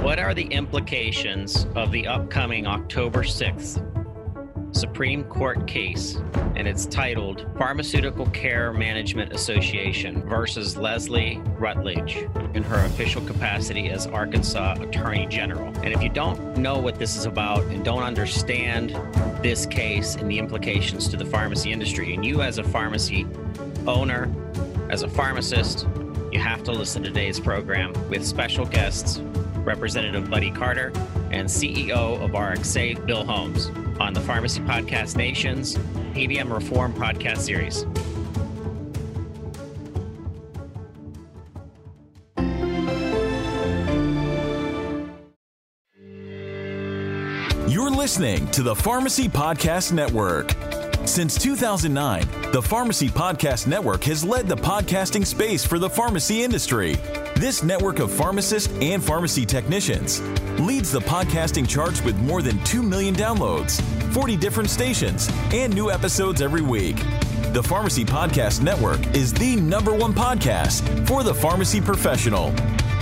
What are the implications of the upcoming October 6th Supreme Court case? And it's titled Pharmaceutical Care Management Association versus Leslie Rutledge in her official capacity as Arkansas Attorney General. And if you don't know what this is about and don't understand this case and the implications to the pharmacy industry, and you as a pharmacy owner, as a pharmacist, you have to listen to today's program with special guests, Representative Buddy Carter and CEO of RxSafe, Bill Holmes, on the Pharmacy Podcast Nation's PBM Reform Podcast Series. You're listening to the Pharmacy Podcast Network. Since 2009, the Pharmacy Podcast Network has led the podcasting space for the pharmacy industry. This network of pharmacists and pharmacy technicians leads the podcasting charts with more than 2 million downloads, 40 different stations, and new episodes every week. The Pharmacy Podcast Network is the number one podcast for the pharmacy professional.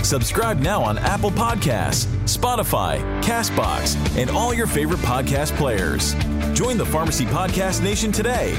Subscribe now on Apple Podcasts, Spotify, Castbox, and all your favorite podcast players. Join the Pharmacy Podcast Nation today.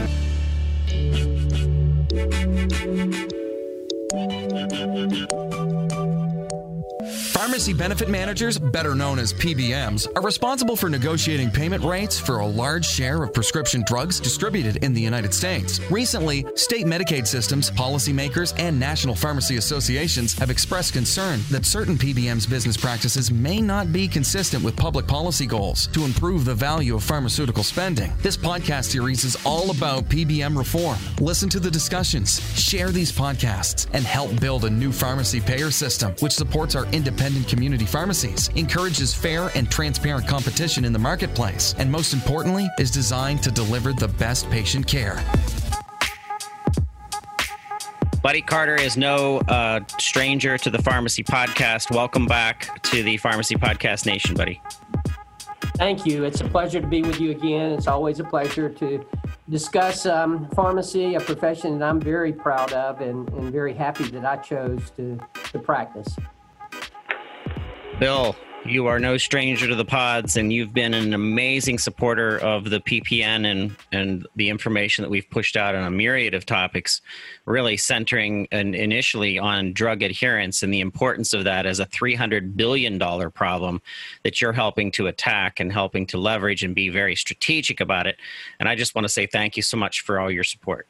Pharmacy benefit managers, better known as PBMs, are responsible for negotiating payment rates for a large share of prescription drugs distributed in the United States. Recently, state Medicaid systems, policymakers, and national pharmacy associations have expressed concern that certain PBMs' business practices may not be consistent with public policy goals to improve the value of pharmaceutical spending. This podcast series is all about PBM reform. Listen to the discussions, share these podcasts, and help build a new pharmacy payer system which supports our independent community pharmacies, encourages fair and transparent competition in the marketplace, and most importantly, is designed to deliver the best patient care. Buddy Carter is no uh, stranger to the Pharmacy Podcast. Welcome back to the Pharmacy Podcast Nation, buddy. Thank you. It's a pleasure to be with you again. It's always a pleasure to discuss um, pharmacy, a profession that I'm very proud of and, and very happy that I chose to, to practice. Bill, you are no stranger to the pods, and you've been an amazing supporter of the PPN and and the information that we've pushed out on a myriad of topics, really centering and initially on drug adherence and the importance of that as a three hundred billion dollar problem that you're helping to attack and helping to leverage and be very strategic about it. And I just want to say thank you so much for all your support.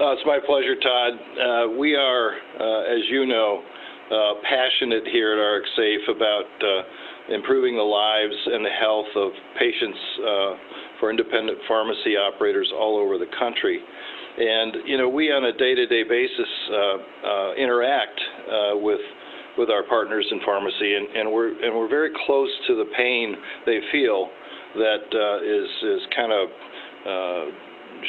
Uh, it's my pleasure, Todd. Uh, we are, uh, as you know uh, passionate here at RxSafe about uh, improving the lives and the health of patients uh, for independent pharmacy operators all over the country. And you know, we on a day-to-day basis uh, uh, interact uh, with with our partners in pharmacy, and, and we're and we're very close to the pain they feel that is is kind of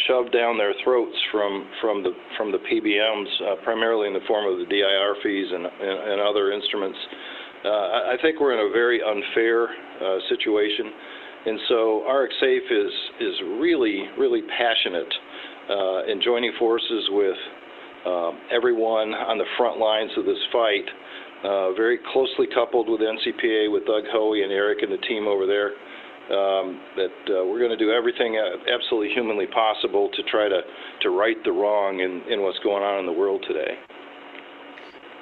shoved down their throats from from the from the PBMs, uh, primarily in the form of the DIR fees and and, and other instruments. Uh, I think we're in a very unfair uh, situation, and so RxSafe is is really really passionate uh, in joining forces with uh, everyone on the front lines of this fight. Uh, very closely coupled with NCPA, with Doug Hoey and Eric and the team over there um, that uh, we're going to do everything uh, absolutely humanly possible to try to, to right the wrong in, in what's going on in the world today.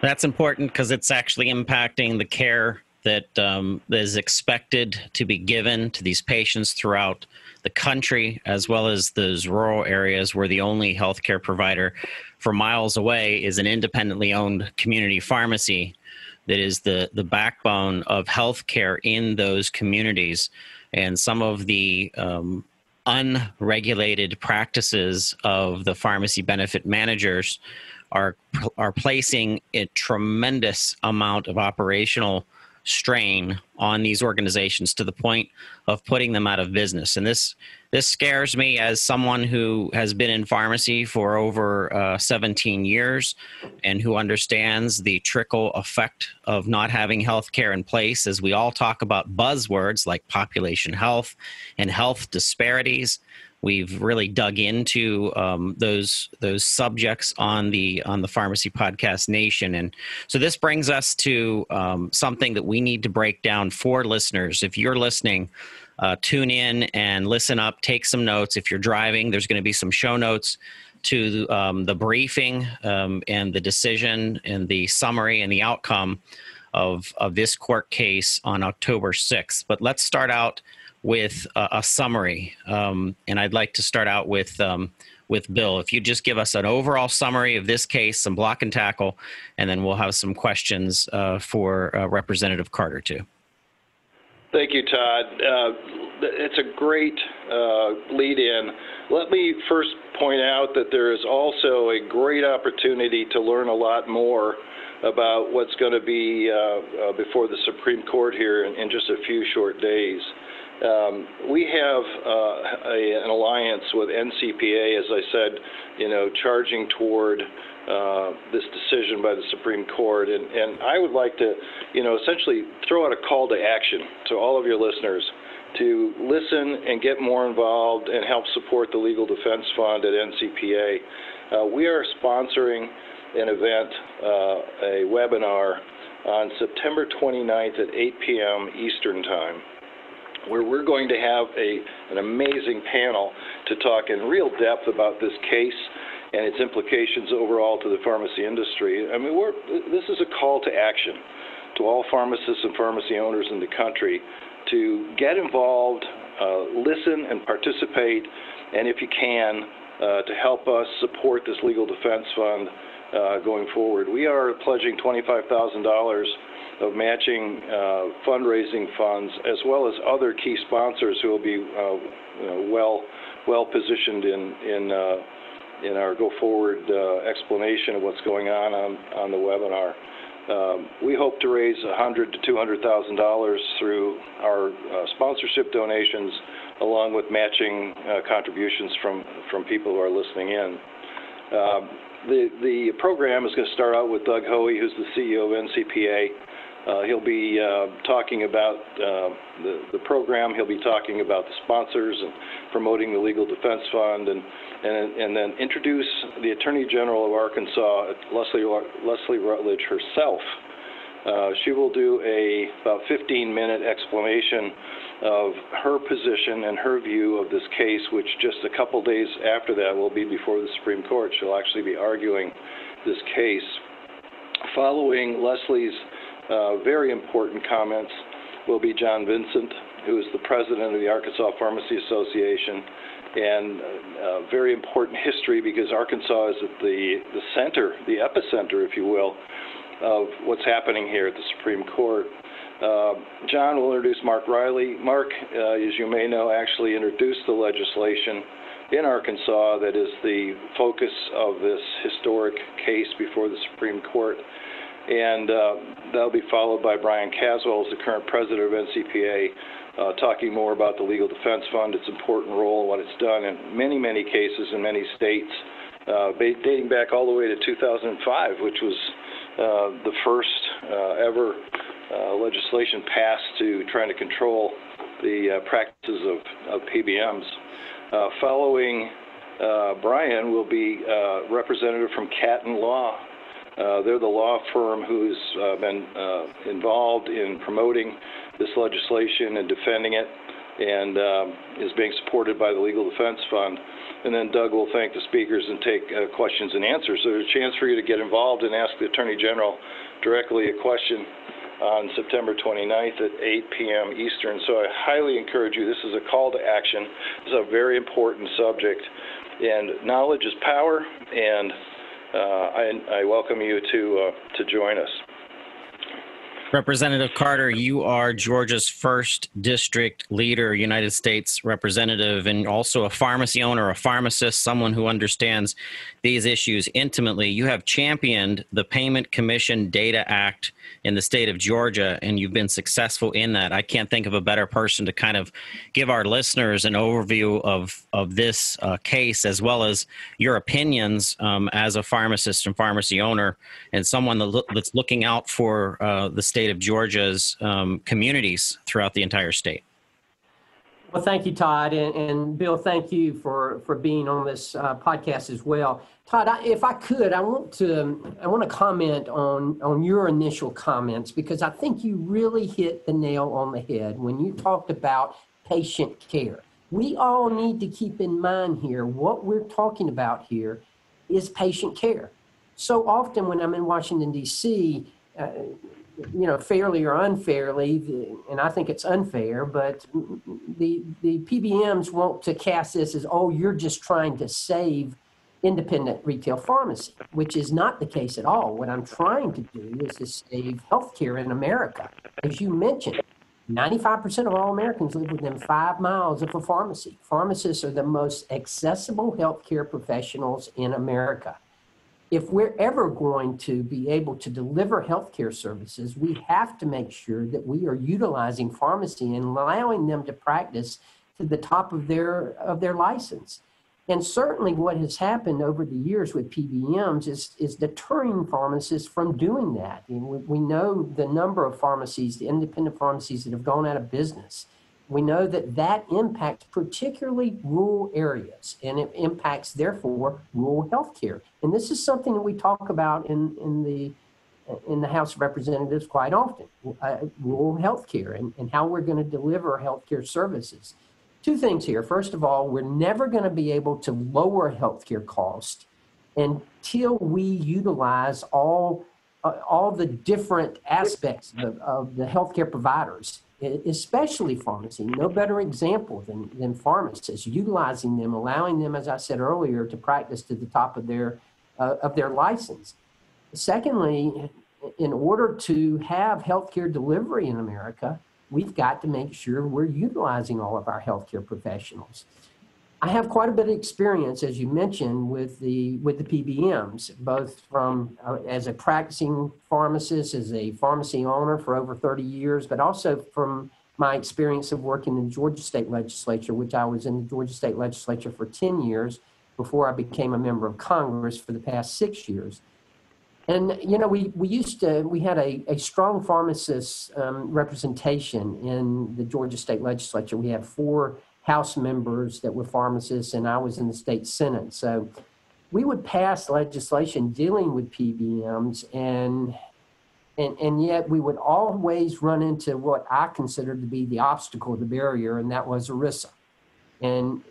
That's important because it's actually impacting the care that um, is expected to be given to these patients throughout the country, as well as those rural areas where the only healthcare provider for miles away is an independently owned community pharmacy that is the, the backbone of healthcare in those communities. And some of the um, unregulated practices of the pharmacy benefit managers are are placing a tremendous amount of operational strain on these organizations to the point of putting them out of business. And this this scares me as someone who has been in pharmacy for over uh, 17 years and who understands the trickle effect of not having health care in place. As we all talk about buzzwords like population health and health disparities, We've really dug into um, those those subjects on the on the Pharmacy Podcast Nation, and so this brings us to um, something that we need to break down for listeners. If you're listening, uh, tune in and listen up. Take some notes. If you're driving, there's going to be some show notes to um, the briefing um, and the decision and the summary and the outcome of of this court case on October 6th. But let's start out with a, a summary. Um, and I'd like to start out with um, with Bill. If you just give us an overall summary of this case, some block and tackle, and then we'll have some questions uh, for uh, Representative Carter too. Thank you, Todd. Uh, it's a great uh, lead in. Let me first point out that there is also a great opportunity to learn a lot more about what's going to be uh, uh, before the Supreme Court here in, in just a few short days. Um, we have uh, a, an alliance with NCPA, as I said, you know, charging toward uh, this decision by the Supreme Court. And, and I would like to, you know, essentially throw out a call to action to all of your listeners to listen and get more involved and help support the Legal Defense Fund at NCPA. Uh, we are sponsoring an event, uh, a webinar on September 29th at 8 p.m. Eastern Time where we're going to have a, an amazing panel to talk in real depth about this case and its implications overall to the pharmacy industry. I mean, this is a call to action to all pharmacists and pharmacy owners in the country to get involved, uh, listen, and participate, and if you can, uh, to help us support this legal defense fund uh, going forward. We are pledging $25,000 of matching uh, fundraising funds, as well as other key sponsors who will be uh, well well positioned in in uh, our go forward explanation of what's going on on, the webinar. Um, we hope to raise 100 to 200 thousand dollars through our sponsorship donations, along with matching contributions from from people who are listening in. Um, the the program is going to start out with Doug Hoey, who's the CEO of NCPA. Uh, he'll be uh, talking about uh, the, the program. He'll be talking about the sponsors and promoting the Legal Defense Fund, and and, and then introduce the Attorney General of Arkansas, Leslie Leslie Rutledge herself. Uh, she will do a about 15-minute explanation of her position and her view of this case, which just a couple days after that will be before the Supreme Court. She'll actually be arguing this case. Following Leslie's uh, very important comments will be John Vinson, who is the president of the Arkansas Pharmacy Association, and uh, very important history because Arkansas is at the, the center, the epicenter, if you will, of what's happening here at the Supreme Court. Uh, John will introduce Mark Riley. Mark, uh, as you may know, actually introduced the legislation in Arkansas that is the focus of this historic case before the Supreme Court and uh, that'll be followed by Brian Caswell, as the current president of NCPA, uh, talking more about the Legal Defense Fund, its important role, what it's done in many, many cases in many states, uh, dating back all the way to 2005, which was uh, the first uh, ever uh, legislation passed to trying to control the practices of, of PBMs. following Brian will be representative from Katten Law, uh, they're the law firm who's uh, been uh, involved in promoting this legislation and defending it and um, is being supported by the Legal Defense Fund. And then Doug will thank the speakers and take uh, questions and answers. So there's a chance for you to get involved and ask the Attorney General directly a question on September 29th at 8 p.m. Eastern. So I highly encourage you. This is a call to action. Is a very important subject. And knowledge is power, and uh, I, I, welcome you to uh, to join us. Representative Carter, you are Georgia's first district leader, United States representative, and also a pharmacy owner, a pharmacist, someone who understands these issues intimately. You have championed the Payment Commission Data Act in the state of Georgia, and you've been successful in that. I can't think of a better person to kind of give our listeners an overview of, of this uh, case, as well as your opinions um, as a pharmacist and pharmacy owner, and someone that lo- that's looking out for uh, the state of Georgia's um, communities throughout the entire state. Well, thank you, Todd, and, and Bill. Thank you for for being on this uh, podcast as well. Todd, I, if I could, I want to I want to comment on on your initial comments because I think you really hit the nail on the head when you talked about patient care. We all need to keep in mind here what we're talking about here is patient care. So often when I'm in Washington D.C. Uh, you know, fairly or unfairly, and I think it's unfair, but the the PBMs want to cast this as, oh, you're just trying to save independent retail pharmacy, which is not the case at all. What I'm trying to do is to save healthcare in America. As you mentioned, 95% of all Americans live within five miles of a pharmacy. Pharmacists are the most accessible healthcare professionals in America if we're ever going to be able to deliver healthcare services, we have to make sure that we are utilizing pharmacy and allowing them to practice to the top of their of their license. And certainly what has happened over the years with PBMs is, is deterring pharmacists from doing that. we, we know the number of pharmacies, the independent pharmacies that have gone out of business we know that that impacts particularly rural areas and it impacts therefore rural healthcare. And this is something that we talk about in, in the in the house of representatives quite often uh, rural healthcare and, and how we're going to deliver healthcare services. Two things here. First of all we're never going to be able to lower healthcare cost until we utilize all uh, all the different aspects of, of the healthcare providers especially pharmacy. No better example than, than pharmacists, utilizing them, allowing them, as I said earlier, to practice to the top of their, uh, of their license. Secondly, in order to have healthcare delivery in America, we've got to make sure we're utilizing all of our healthcare professionals. I have quite a bit of experience, as you mentioned, with the with the PBMs, both from uh, as a practicing pharmacist, as a pharmacy owner for over 30 years, but also from my experience of working in the Georgia State Legislature, which I was in the Georgia State Legislature for 10 years before I became a member of Congress for the past six years. And you know, we, we used to we had a, a strong pharmacist um, representation in the Georgia State Legislature. We had four House members that were pharmacists, and I was in the state Senate. So we would pass legislation dealing with PBMs, and and and yet we would always run into what I considered to be the obstacle, the barrier, and that was ERISA. And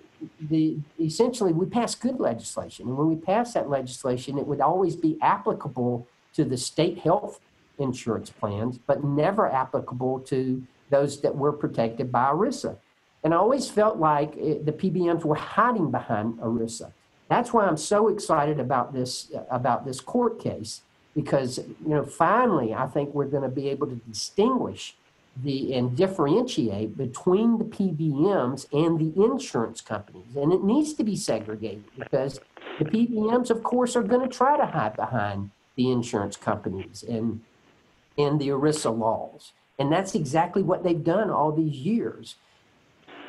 the essentially we passed good legislation, and when we passed that legislation, it would always be applicable to the state health insurance plans, but never applicable to those that were protected by ERISA. And I always felt like it, the PBMs were hiding behind ERISA. That's why I'm so excited about this eh, about this court case because you know finally I think we're going to be able to distinguish the and differentiate between the PBMs and the insurance companies, and it needs to be segregated because the PBMs, of course, are going to try to hide behind the insurance companies and and the ERISA laws, and that's exactly what they've done all these years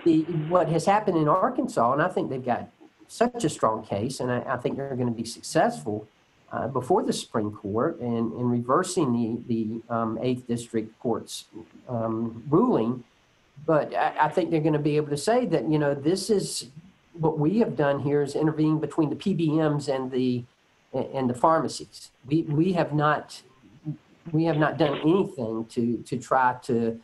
the what has happened in Arkansas, and I think they've got such a strong case, and I, I think they're going to be successful uh, before the Supreme Court in, in reversing the the um, Eighth District Court's um, ruling. But I, I think they're going to be able to say that you know this is what we have done here is intervene between the PBMs and the and the pharmacies. We we have not we have not done anything to to try to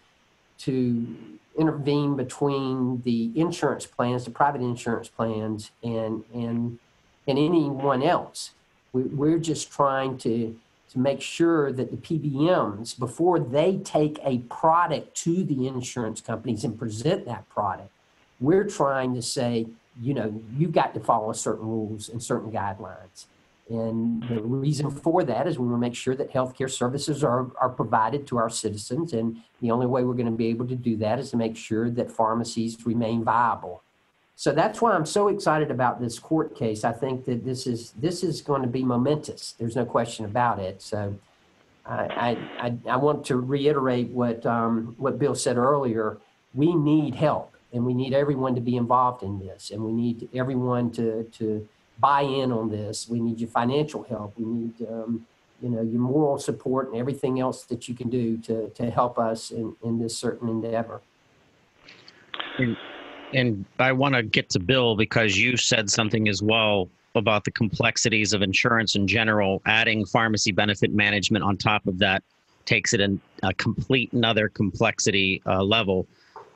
to intervene between the insurance plans, the private insurance plans, and and and anyone else. We, we're just trying to to make sure that the PBMs, before they take a product to the insurance companies and present that product, we're trying to say, you know, you've got to follow certain rules and certain guidelines. And the reason for that is we want to make sure that healthcare services are, are provided to our citizens. And the only way we're going to be able to do that is to make sure that pharmacies remain viable. So that's why I'm so excited about this court case. I think that this is this is going to be momentous. There's no question about it. So I I, I want to reiterate what um, what Bill said earlier. We need help, and we need everyone to be involved in this, and we need everyone to to buy in on this. We need your financial help. We need, um, you know, your moral support and everything else that you can do to, to help us in, in this certain endeavor. and I want to get to Bill because you said something as well about the complexities of insurance in general. Adding pharmacy benefit management on top of that takes it in a complete another complexity uh, level.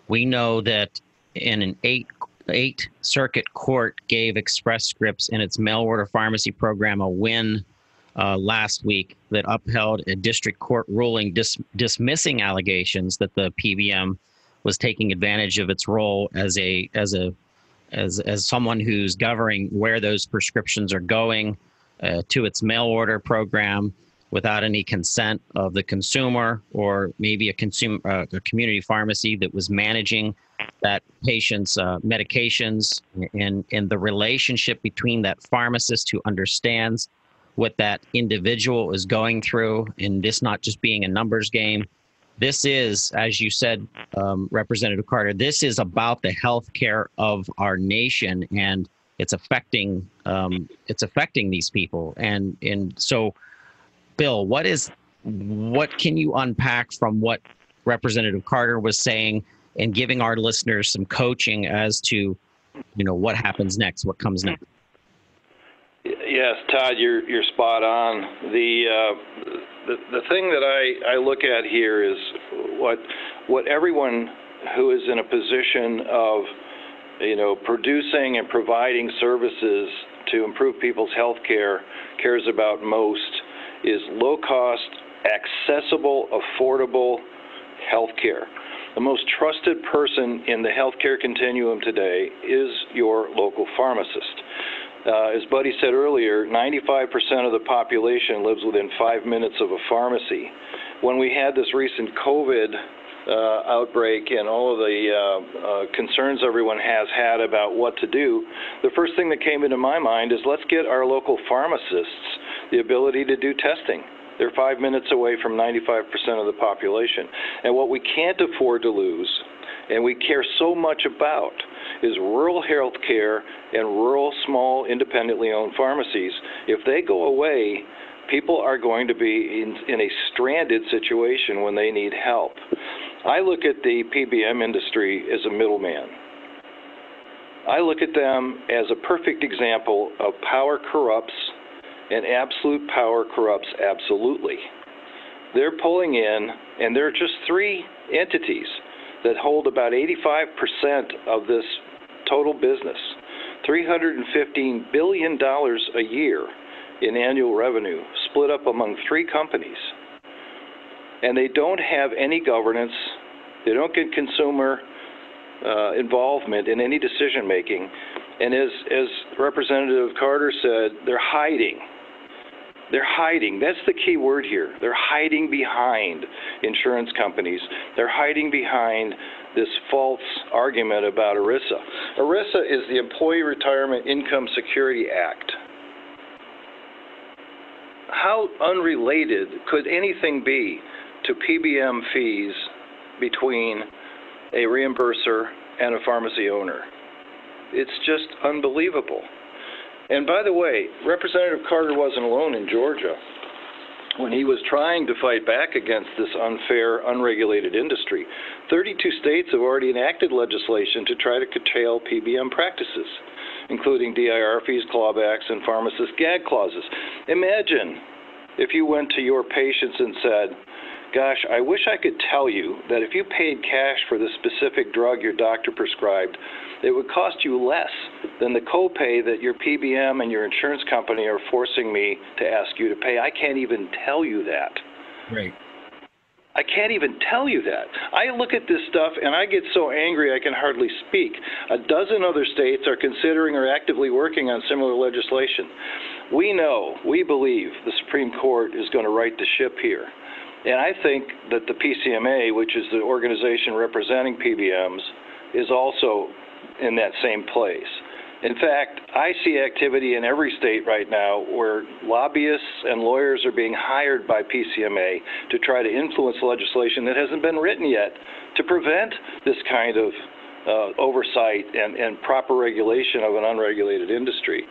We know that in an eight eight circuit court gave Express Scripts in its mail order pharmacy program a win uh, last week that upheld a district court ruling dis- dismissing allegations that the PBM was taking advantage of its role as a as a as as someone who's governing where those prescriptions are going uh, to its mail order program without any consent of the consumer or maybe a consumer uh, a community pharmacy that was managing that patient's uh, medications and and the relationship between that pharmacist who understands what that individual is going through and this not just being a numbers game. This is as you said um, representative carter this is about the health care of our nation and it's affecting um, it's affecting these people. And and so bill what is what can you unpack from what representative carter was saying and giving our listeners some coaching as to you know what happens next what comes next Yes, Todd, you're you're spot on. The uh, the the thing that I, I look at here is what what everyone who is in a position of you know producing and providing services to improve people's health care cares about most is low cost, accessible, affordable health care. The most trusted person in the healthcare continuum today is your local pharmacist. Uh, as Buddy said earlier, 95% of the population lives within five minutes of a pharmacy. When we had this recent COVID uh, outbreak and all of the uh, uh, concerns everyone has had about what to do, the first thing that came into my mind is let's get our local pharmacists the ability to do testing. They're five minutes away from 95% of the population. And what we can't afford to lose, and we care so much about, is rural health care and rural small independently owned pharmacies. If they go away, people are going to be in, in a stranded situation when they need help. I look at the PBM industry as a middleman. I look at them as a perfect example of power corrupts and absolute power corrupts absolutely. They're pulling in, and there are just three entities that hold about 85% of this total business $315 billion a year in annual revenue, split up among three companies. And they don't have any governance, they don't get consumer uh, involvement in any decision making. And as, as Representative Carter said, they're hiding. They're hiding. That's the key word here. They're hiding behind insurance companies. They're hiding behind this false argument about ERISA. ERISA is the Employee Retirement Income Security Act. How unrelated could anything be to PBM fees between a reimburser and a pharmacy owner? It's just unbelievable. And by the way, Representative Carter wasn't alone in Georgia when he was trying to fight back against this unfair, unregulated industry. 32 states have already enacted legislation to try to curtail PBM practices, including DIR fees, clawbacks, and pharmacist gag clauses. Imagine if you went to your patients and said, Gosh, I wish I could tell you that if you paid cash for the specific drug your doctor prescribed, it would cost you less than the copay that your PBM and your insurance company are forcing me to ask you to pay. I can't even tell you that. Right. I can't even tell you that. I look at this stuff and I get so angry I can hardly speak. A dozen other states are considering or actively working on similar legislation. We know, we believe the Supreme Court is going to right the ship here. And I think that the PCMA, which is the organization representing PBMs, is also in that same place. In fact, I see activity in every state right now where lobbyists and lawyers are being hired by PCMA to try to influence legislation that hasn't been written yet to prevent this kind of uh, oversight and, and proper regulation of an unregulated industry.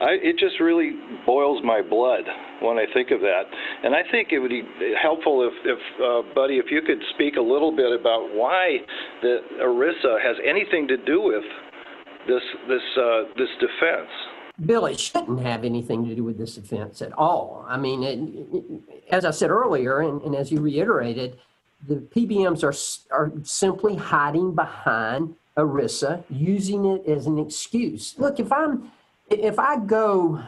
I, it just really boils my blood when I think of that. And I think it would be helpful if, if uh, Buddy, if you could speak a little bit about why the ERISA has anything to do with this this uh, this defense. Bill, it shouldn't have anything to do with this offense at all. I mean, it, it, as I said earlier, and, and, as you reiterated, the PBMs are, are simply hiding behind ERISA, using it as an excuse. Look, if I'm, if I go,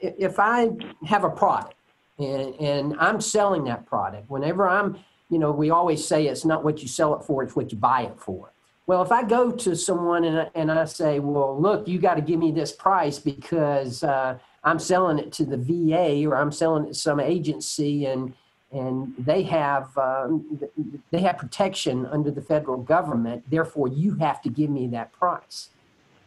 if I have a product and, and I'm selling that product, whenever I'm, you know, we always say it's not what you sell it for, it's what you buy it for. Well, if I go to someone and I, and I say, well, look, you got to give me this price because uh, I'm selling it to the VA or I'm selling it to some agency and and they have um, they have protection under the federal government. Therefore, you have to give me that price.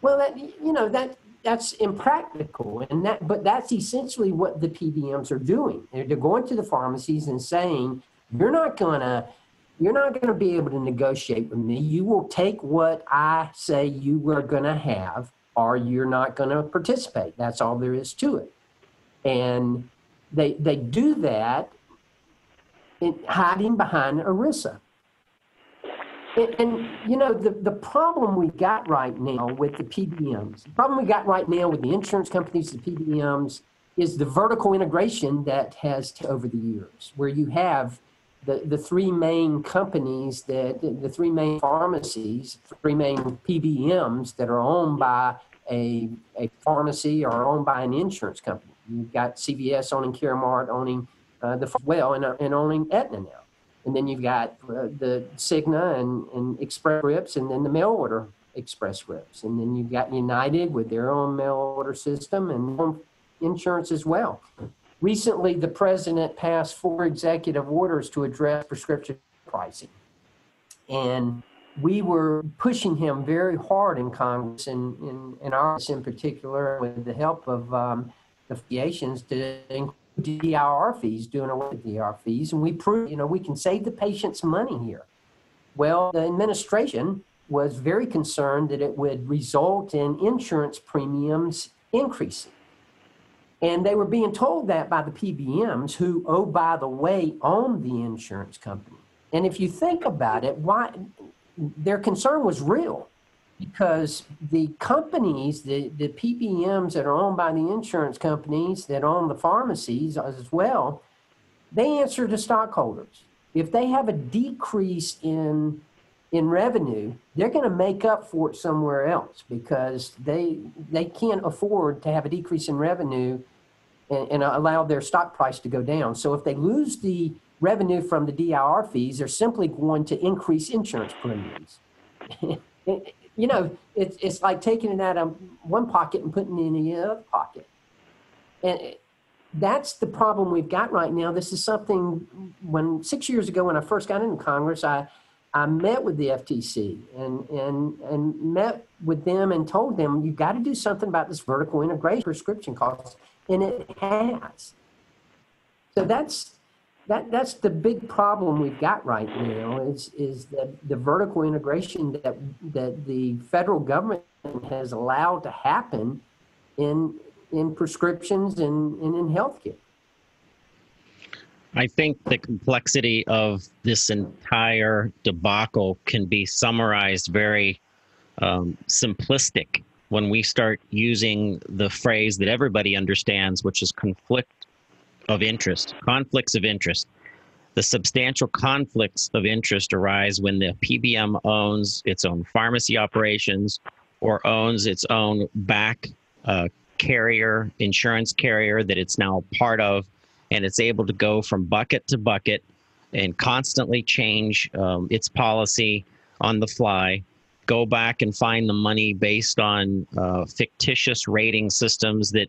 Well, that you know that that's impractical, and that but that's essentially what the PBMs are doing. They're, they're going to the pharmacies and saying, you're not going to you're not going to be able to negotiate with me. You will take what I say you are going to have, or you're not going to participate. That's all there is to it. And they they do that in, hiding behind ERISA. And, and, you know the, the problem we got right now with the PBMs, the problem we got right now with the insurance companies, the PBMs, is the vertical integration that has over the years, where you have the, the three main companies that the three main pharmacies, three main PBMs that are owned by a, a pharmacy or owned by an insurance company. You've got CVS owning Caremark, owning uh, the well, and, and owning Aetna now. And then you've got uh, the Cigna and, and Express Scripts, and then the mail order Express Scripts. And then you've got United with their own mail order system and insurance as well. Recently, the president passed four executive orders to address prescription pricing. And we were pushing him very hard in Congress and in, in ours in particular with the help of um, the affiliations to include DIR fees, doing away with DIR fees. And we proved, you know, we can save the patients money here. Well, the administration was very concerned that it would result in insurance premiums increasing. And they were being told that by the PBMs, who, oh, by the way, own the insurance company. And if you think about it, why their concern was real because the companies, the, the PBMs that are owned by the insurance companies that own the pharmacies as well, they answer to stockholders. If they have a decrease in in revenue, they're going to make up for it somewhere else because they they can't afford to have a decrease in revenue and, and allow their stock price to go down. So if they lose the revenue from the DIR fees, they're simply going to increase insurance premiums. you know, it's, it's like taking it out of one pocket and putting it in the other pocket. And that's the problem we've got right now. This is something when six years ago, when I first got into Congress, I, I met with the FTC and, and, and met with them and told them, you've got to do something about this vertical integration prescription costs and it has. So that's that that's the big problem we've got right now is is that the vertical integration that that the federal government has allowed to happen in in prescriptions and, and in healthcare. I think the complexity of this entire debacle can be summarized very um, simplistic when we start using the phrase that everybody understands, which is conflict of interest, conflicts of interest. The substantial conflicts of interest arise when the PBM owns its own pharmacy operations or owns its own back uh, carrier, insurance carrier that it's now part of, and it's able to go from bucket to bucket and constantly change um, its policy on the fly go back and find the money based on uh, fictitious rating systems that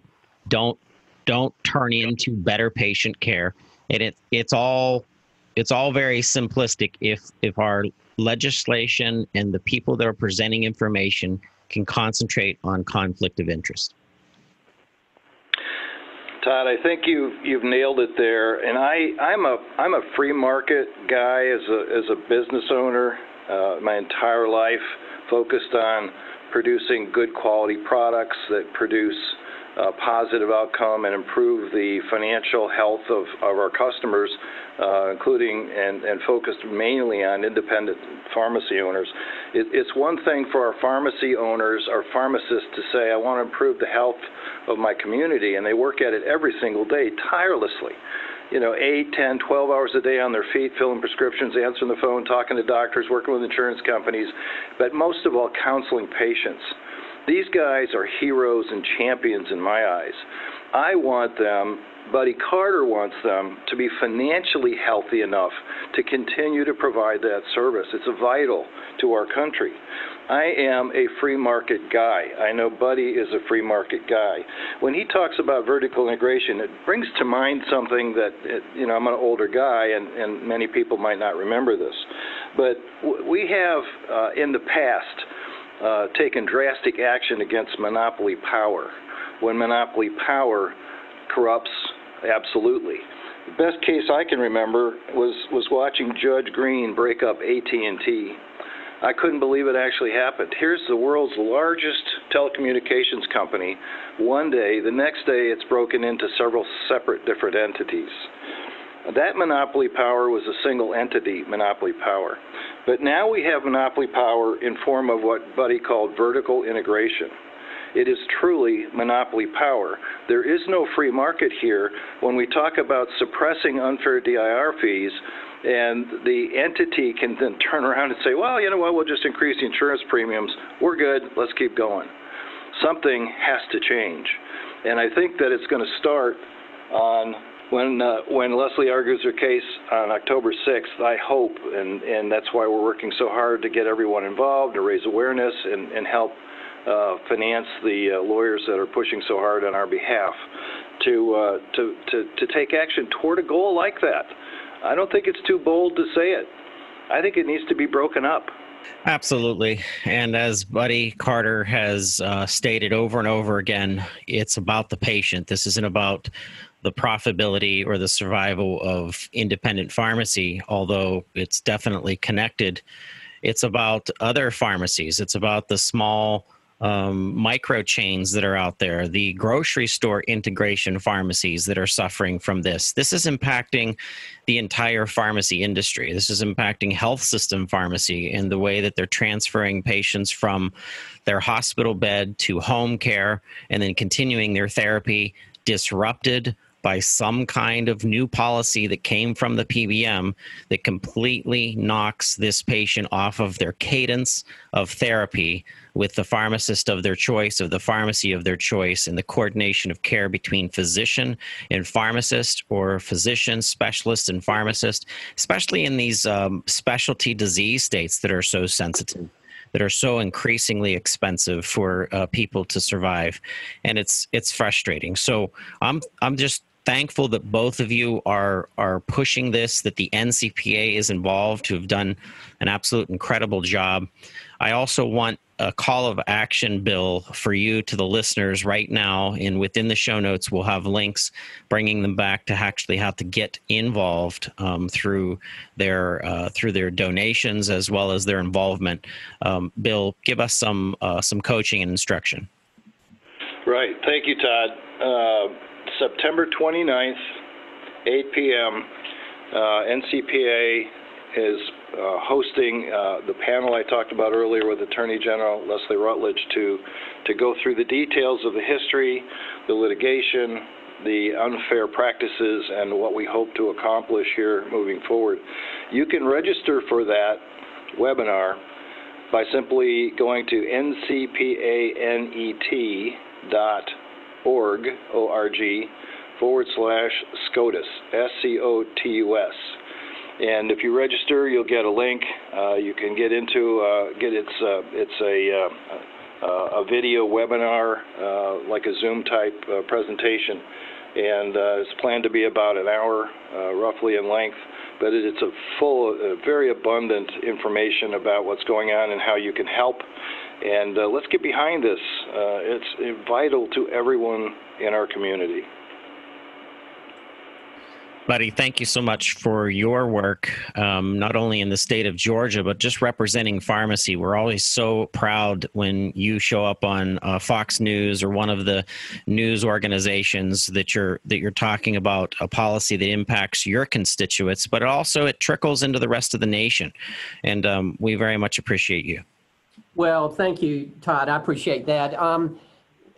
don't don't turn into better patient care and it it's all it's all very simplistic if if our legislation and the people that are presenting information can concentrate on conflict of interest Todd, I think you you've nailed it there. And I I'm a I'm a free market guy as a as a business owner uh, my entire life focused on producing good quality products that produce uh, positive outcome and improve the financial health of, of our customers, uh, including and, and focused mainly on independent pharmacy owners. It, it's one thing for our pharmacy owners, our pharmacists, to say, I want to improve the health of my community, and they work at it every single day tirelessly you know, 8, 10, 12 hours a day on their feet, filling prescriptions, answering the phone, talking to doctors, working with insurance companies, but most of all, counseling patients. These guys are heroes and champions in my eyes. I want them, Buddy Carter wants them to be financially healthy enough to continue to provide that service. It's vital to our country. I am a free market guy. I know Buddy is a free market guy. When he talks about vertical integration, it brings to mind something that, you know, I'm an older guy and, and many people might not remember this. But we have, uh, in the past, uh, taken drastic action against monopoly power. When monopoly power corrupts, absolutely. The best case I can remember was was watching Judge Greene break up AT&T. I couldn't believe it actually happened. Here's the world's largest telecommunications company. One day, the next day, it's broken into several separate different entities. That monopoly power was a single entity monopoly power. But now we have monopoly power in form of what Buddy called vertical integration. It is truly monopoly power. There is no free market here. When we talk about suppressing unfair DIR fees, and the entity can then turn around and say, well, you know what, we'll just increase the insurance premiums. We're good. Let's keep going. Something has to change. And I think that it's going to start on when uh, when Leslie argues her case on October 6th, I hope, and, and that's why we're working so hard to get everyone involved, to raise awareness, and, and help uh, finance the uh, lawyers that are pushing so hard on our behalf to, uh, to, to, to take action toward a goal like that. I don't think it's too bold to say it. I think it needs to be broken up. Absolutely. And as Buddy Carter has uh, stated over and over again, it's about the patient. This isn't about the profitability or the survival of independent pharmacy, although it's definitely connected. It's about other pharmacies. It's about the small um, micro chains that are out there, the grocery store integration pharmacies that are suffering from this. This is impacting the entire pharmacy industry. This is impacting health system pharmacy in the way that they're transferring patients from their hospital bed to home care and then continuing their therapy disrupted by some kind of new policy that came from the PBM that completely knocks this patient off of their cadence of therapy with the pharmacist of their choice, of the pharmacy of their choice, and the coordination of care between physician and pharmacist or physician, specialist, and pharmacist, especially in these um, specialty disease states that are so sensitive that are so increasingly expensive for uh, people to survive, and it's it's frustrating. So I'm I'm just thankful that both of you are are pushing this that the ncpa is involved who have done an absolute incredible job i also want a call of action bill for you to the listeners right now. And within the show notes we'll have links bringing them back to actually how to get involved um, through their uh, through their donations as well as their involvement. Um, bill give us some uh, some coaching and instruction. Right. Thank you todd. Uh, September 29th, 8 p.m., uh, NCPA is uh, hosting uh, the panel I talked about earlier with Attorney General Leslie Rutledge to, to go through the details of the history, the litigation, the unfair practices, and what we hope to accomplish here moving forward. You can register for that webinar by simply going to ncpanet org, O-R-G, forward slash SCOTUS, S-C-O-T-U-S. And if you register, you'll get a link. Uh, you can get into uh, get it's uh, it's a uh, a video webinar uh, like a Zoom type uh, presentation, and it's planned to be about an hour roughly in length. But it's a full, very abundant information about what's going on and how you can help and let's get behind this. It's vital to everyone in our community. Buddy, thank you so much for your work, um, not only in the state of Georgia, but just representing pharmacy. We're always so proud when you show up on uh, Fox News or one of the news organizations that you're that you're talking about a policy that impacts your constituents, but also it trickles into the rest of the nation, and um, we very much appreciate you. Well, thank you, Todd. I appreciate that. Um,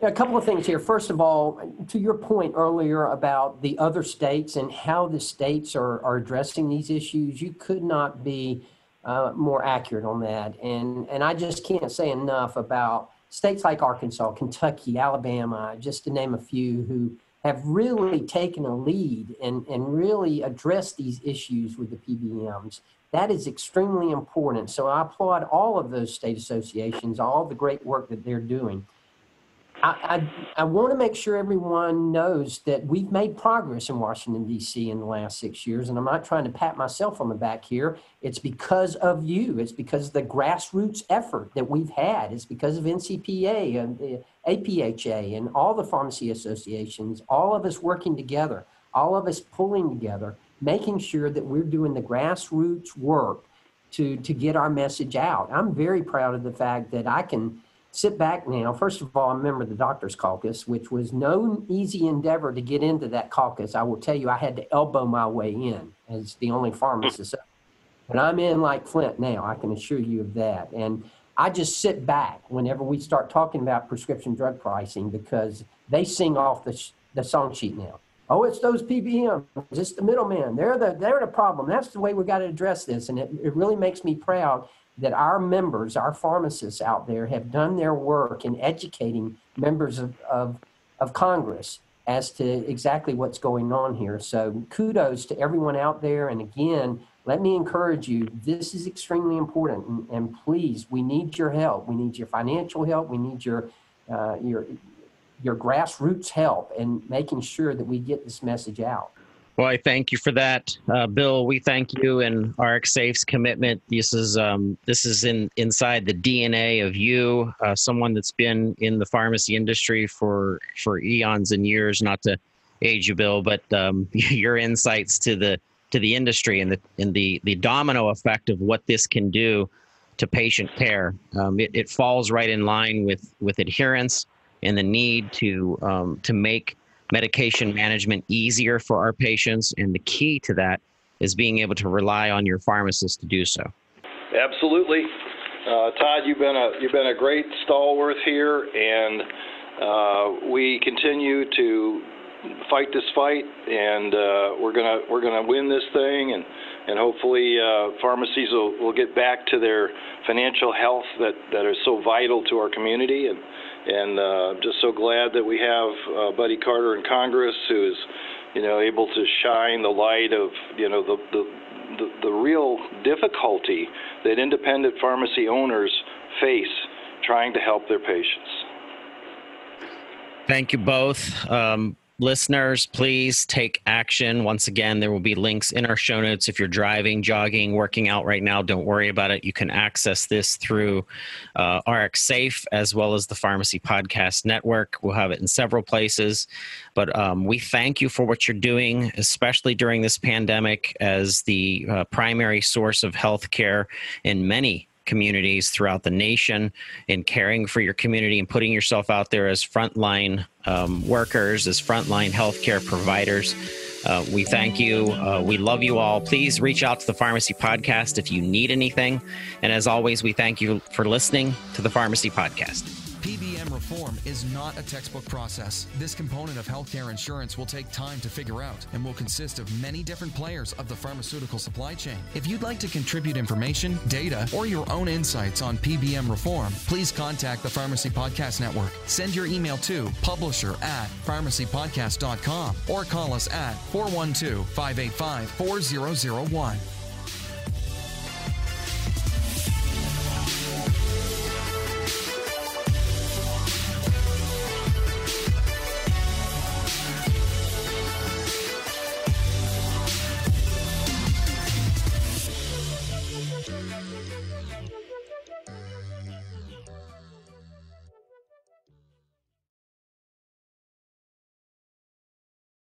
a couple of things here. First of all, to your point earlier about the other states and how the states are, are addressing these issues, you could not be uh, more accurate on that. And, and I just can't say enough about states like Arkansas, Kentucky, Alabama, just to name a few, who have really taken a lead and, and really addressed these issues with the PBMs. That is extremely important. So I applaud all of those state associations, all the great work that they're doing. I, I, I want to make sure everyone knows that we've made progress in Washington, D.C. in the last six years. And I'm not trying to pat myself on the back here. It's because of you. It's because of the grassroots effort that we've had. It's because of NCPA and eh, the APHA and all the pharmacy associations, all of us working together, all of us pulling together, making sure that we're doing the grassroots work to, to get our message out. I'm very proud of the fact that I can sit back now. First of all, I remember the Doctors Caucus, which was no easy endeavor to get into that caucus. I will tell you, I had to elbow my way in as the only pharmacist. And I'm in like Flint now, I can assure you of that. And I just sit back whenever we start talking about prescription drug pricing because they sing off the, sh- the song sheet now. Oh, it's those PBMs. It's the middlemen. They're the, they're the problem. That's the way we got to address this. And it, it really makes me proud that our members, our pharmacists out there, have done their work in educating members of, of, of Congress as to exactly what's going on here. So kudos to everyone out there. And again, let me encourage you, this is extremely important. And, and please, we need your help. We need your financial help. We need your, uh, your, your grassroots help in making sure that we get this message out. Well, I thank you for that, uh, Bill. We thank you and RxSafe's commitment. This is um, this is in inside the DNA of you, uh, someone that's been in the pharmacy industry for for eons and years. Not to age you, Bill, but um, your insights to the to the industry and the and the the domino effect of what this can do to patient care. Um, it, it falls right in line with with adherence and the need to um, to make medication management easier for our patients. And the key to that is being able to rely on your pharmacist to do so. Absolutely. Uh, Todd, you've been a you've been a great stalwart here, and uh, we continue to fight this fight, and uh, we're gonna we're gonna win this thing, and and hopefully uh, pharmacies will, will get back to their financial health that that is so vital to our community, and and uh, just so glad that we have uh, Buddy Carter in Congress, who is, you know, able to shine the light of, you know, the the the, the real difficulty that independent pharmacy owners face trying to help their patients. Thank you both. Um, listeners, please take action. Once again, there will be links in our show notes. If you're driving, jogging, working out right now, don't worry about it. You can access this through uh, RX Safe as well as the Pharmacy Podcast Network. We'll have it in several places. But um, we thank you for what you're doing, especially during this pandemic, as the uh, primary source of healthcare in many communities throughout the nation in caring for your community and putting yourself out there as frontline um, workers, as frontline healthcare providers. Uh, we thank you. Uh, we love you all. Please reach out to the Pharmacy Podcast if you need anything. And as always, we thank you for listening to the Pharmacy Podcast. PBM reform is not a textbook process. This component of healthcare insurance will take time to figure out and will consist of many different players of the pharmaceutical supply chain. If you'd like to contribute information, data, or your own insights on PBM reform, please contact the Pharmacy Podcast Network. Send your email to publisher at pharmacypodcast.com or call us at 412 585 4001.